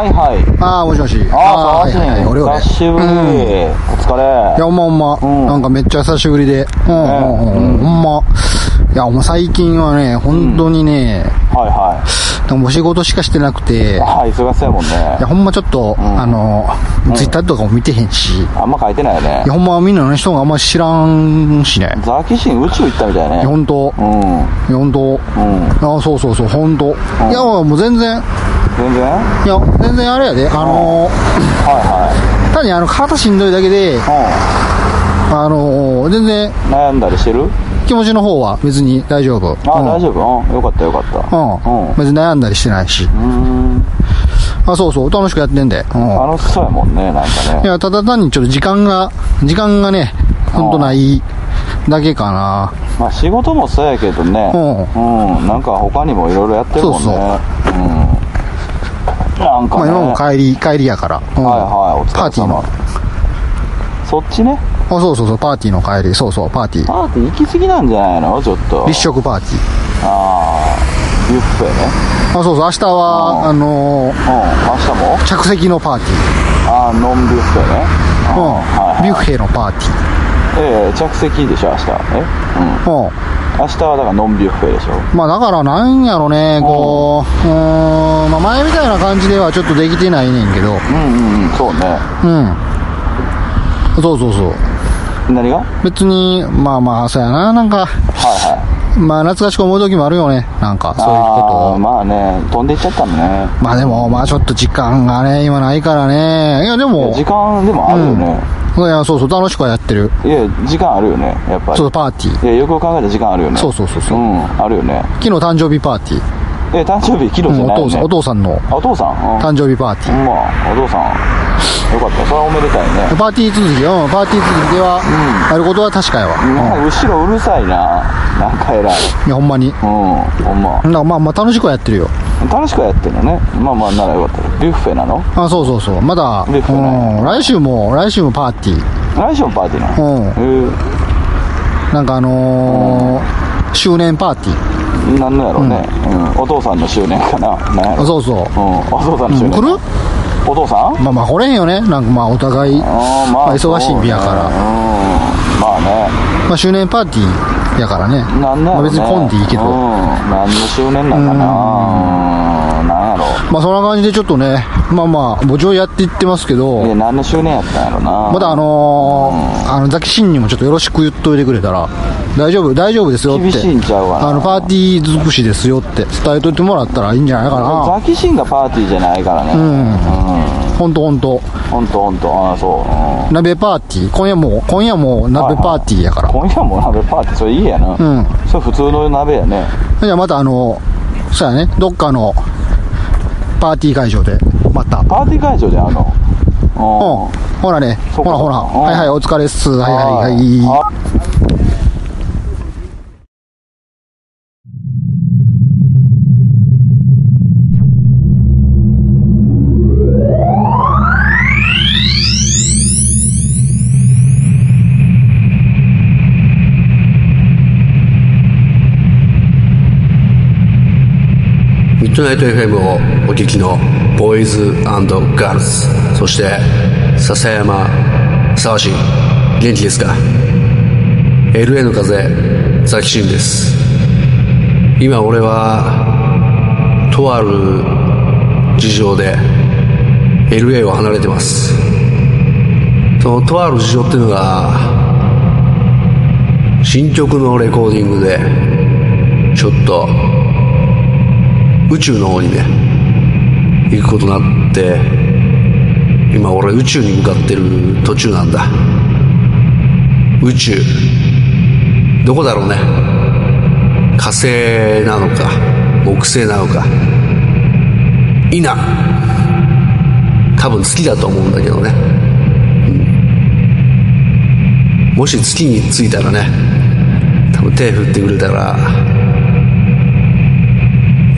はいはい。ああ、もしもし。ああ、はいはいはい、俺俺。久しぶり。うんお疲れ。いや、ほんまほんま、うんなんかめっちゃ久しぶりで。うん、うん、うん、ほんま。いや、もう最近はね、本当にね、はいはでもお仕事しかしてなくて、いい。ああ、忙しそうやもんねや、。ほんまちょっと、んあの、ツイッターとかも見てへんし、いあんま書いてないよねや、。ほんまみんなの人があんま知らんしね。ザキシン宇宙行ったみたいいや、ね。ほんと、うん。うん。いや、ほんと、あそうそうそう、ほんと。いや、もう全然、全然？はいや、全然あれやで、あの、は単にあの、肩しんどいだけで、い。うあの、全然ん。悩んだりしてる？気持ちの方は別に大丈夫。ああ、うん大丈夫？うん。よかったよかった。うん。うん。別に悩んだりしてないし。うん。あ、そうそう、楽しくやってんで。うん。楽しそうやもんね、なんかね。いや、ただ単にちょっと時間が、時間がね、ほんとないだけかな。まあ仕事もそうやけどね。うん。なんか他にもいろいろやってるもんね。そうそううん。なんかね。まあ今も帰り、帰りやから。うんはいはい、パーティーの。そっちね。あ、そうそうそう、パーティーの帰り。そうそう、パーティー。パーティー行き過ぎなんじゃないの？ちょっと。立食パーティー。ああ、ビュッフェね。あ、そうそう、明日は、うんあのーうん。明日も？着席のパーテああ、ノンビュッフェね。ィー。うん。はい、ビュッフェのパーティええ着席でしょ、明日。え？うん。ー。うん。明日はだからノンビュッフェでしょ。まあだからなんやろね、こう、うーん、まあ前みたいな感じではちょっとできてないねんけど、うんうんうん、そうね。うん。そうそうそう。何が？はい別に、まあまあ、そうやな、なんか、はい。まあ懐かしく思う時もあるよね、なんか、そういうこと。まあね、飛んでいっちゃったのね。まあでも、まあちょっと時間がね、今ないからね。いやでも、時間でもあるよね。いや、そうそう、楽しくはやってる。いや、時間あるよね、やっぱり。そう、パーティー。いや、よく考えたら時間あるよね。そうそうそうそううん、あるよね。昨日誕生日パーティー。え、誕生日、昨日じうんゃないよね。お父さん、お父さんのあお父さん？うん。誕生日パーティー。うんまあ、お父さん。よかった。それはおめでたいね。パーティー続き、うん、パーティー続きでは、やることは確かやわ。うん後ろうるさいな。なんか偉い。いや、ほんまに。うん、ほんままあまあ楽しくはやってるよ。楽しくはやってんのね。まあまあ、ならよかった。ビュッフェなの？あ、そうそうそう。まだ、ビュッフェねうん、来週も、来週もパーティー。来週もパーティーなの？うん。えなんかあのー、周年パーティー。ー、なんのやろうね、うん。お父さんの周年かな？なんやろあそうそう。うん、お父さんの周年。来る？お父さん？まあまあ来れへんよね。なんかまあお互い、あーまあ忙しい日やからそうねうん、まあね。まあ周年パーティーやからね。なんだろう、ね、まあ別に混んでいいけど。うん、何の周年なんかな。うん、なんやろまあそんな感じでちょっとね、まあまあ、墓場やっていってますけど、いや、何の周年やったんやろな。まだあのー、あの、ザキシンにもちょっとよろしく言っといてくれたら、大丈夫、大丈夫ですよって。厳しいんちゃうかなあの、パーティー尽くしですよって伝えといてもらったらいいんじゃないかな。ザキシンがパーティーじゃないからね。んうん。ほんとほんと。ほんとほんと。ああ、そう。うん鍋パーティー？今夜も、今夜も鍋パーティーやから。今夜も鍋パーティー、それいいやな。うん。それ普通の鍋やね。じゃあまたあの、そうやね、どっかのパーティー会場で、また。うん。パーティー会場であんの？うん。ほらね、ほらほら。うんはいはい、お疲れっす。はいはいはい。あミッドナイト FM をお聞きのボーイズガールズ。そして笹山沢新。元気ですか？LA の風ザキシンです。今俺はとある事情で LA を離れてます。そのとある事情っていうのが新曲のレコーディングでちょっと宇宙の方にね行くことになって今俺宇宙に向かってる途中なんだ。宇宙。どこだろうね。火星なのか木星なのか。いな。多分月だと思うんだけどね、うん。もし月に着いたらね多分手振ってくれたら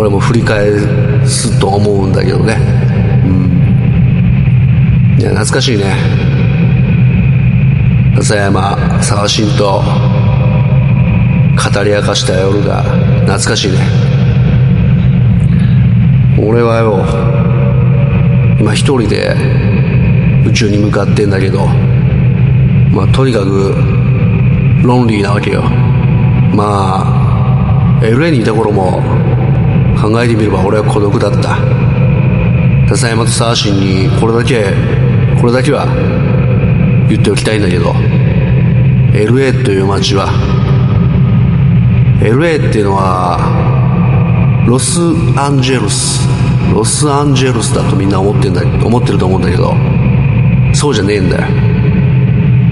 俺も振り返すと思うんだけどね。うん。いや懐かしいね。笹山沢新と語り明かした夜が懐かしいね。俺はよ今一人で宇宙に向かってんだけど、まあとにかく、ロンリーなわけよ。まあ、LA にいた頃も考えてみれば俺は孤独だった。笹山とサーシンにこれだけ、これだけは言っておきたいんだけど、LA という街は、LA っていうのは、ロスアンジェルス、ロスアンジェルスだとみんな思ってんだ、思ってると思うんだけど、そうじゃねえんだよ。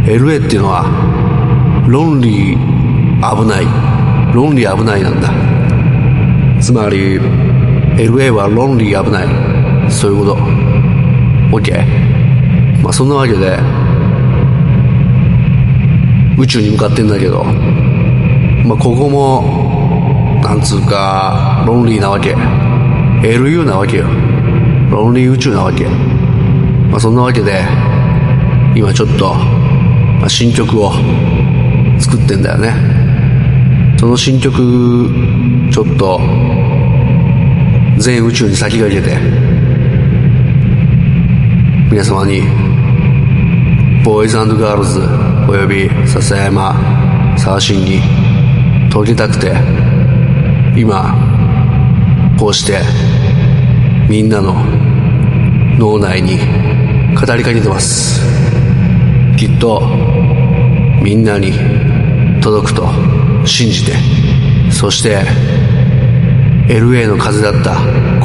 LA っていうのは、ロンリー危ない。ロンリー危ないなんだ。つまり、LA はロンリー危ない。そういうこと。OK? まあそんなわけで、宇宙に向かってんだけど、まあ、ここも、なんつうか、ロンリーなわけ。LU なわけよ。ロンリー宇宙なわけ。まあ、そんなわけで、今ちょっと、まあ、新曲を作ってんだよね。その新曲、ちょっと、全宇宙に先駆けて、皆様に、ボーイズガールズ、および笹山、沢新に、届けたくて、今、こうして、みんなの脳内に語りかけてます。きっと、みんなに届くと信じて、そして、LA の風だった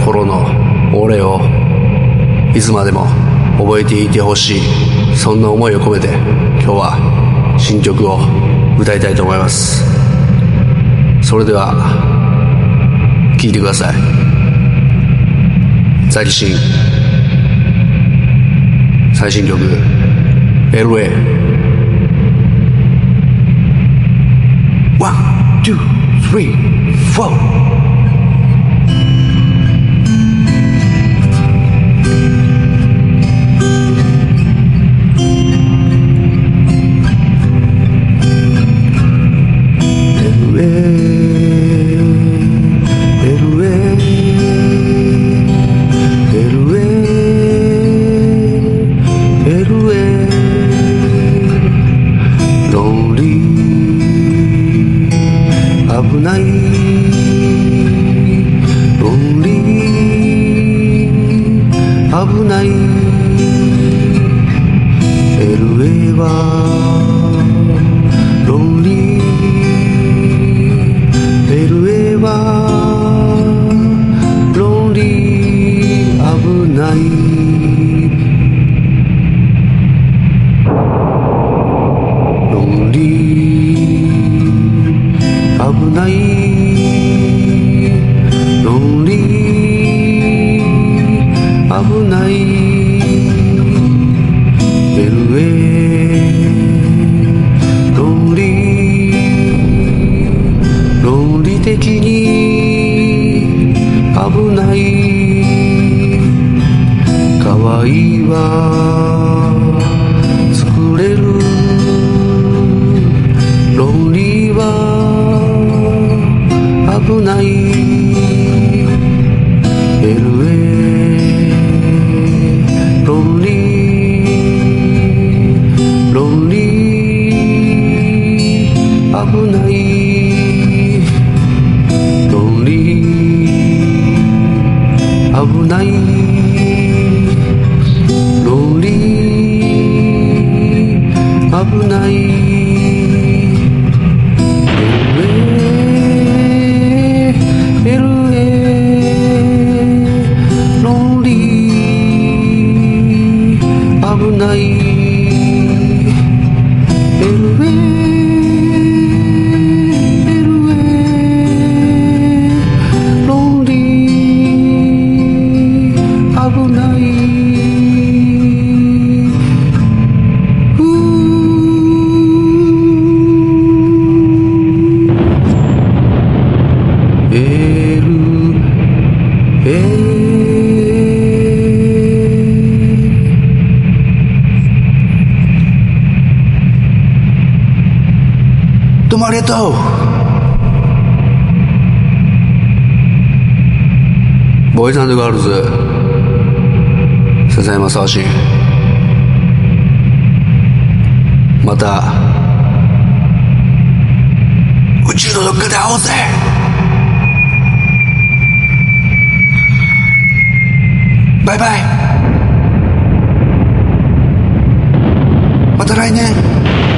頃の俺を、いつまでも覚えていてほしい、そんな思いを込めて、今日は新曲を歌いたいと思います。それでは、聴いてください。ザキシン、最新曲、LA。two, three, four. ない。ロン、リー、スリー、hôm nay lonely hôm nay Hãy subscribe フォー。ボーイズガールズ、笹山沢新また。宇宙のどっかで会おうぜ。バイバイ。また来年。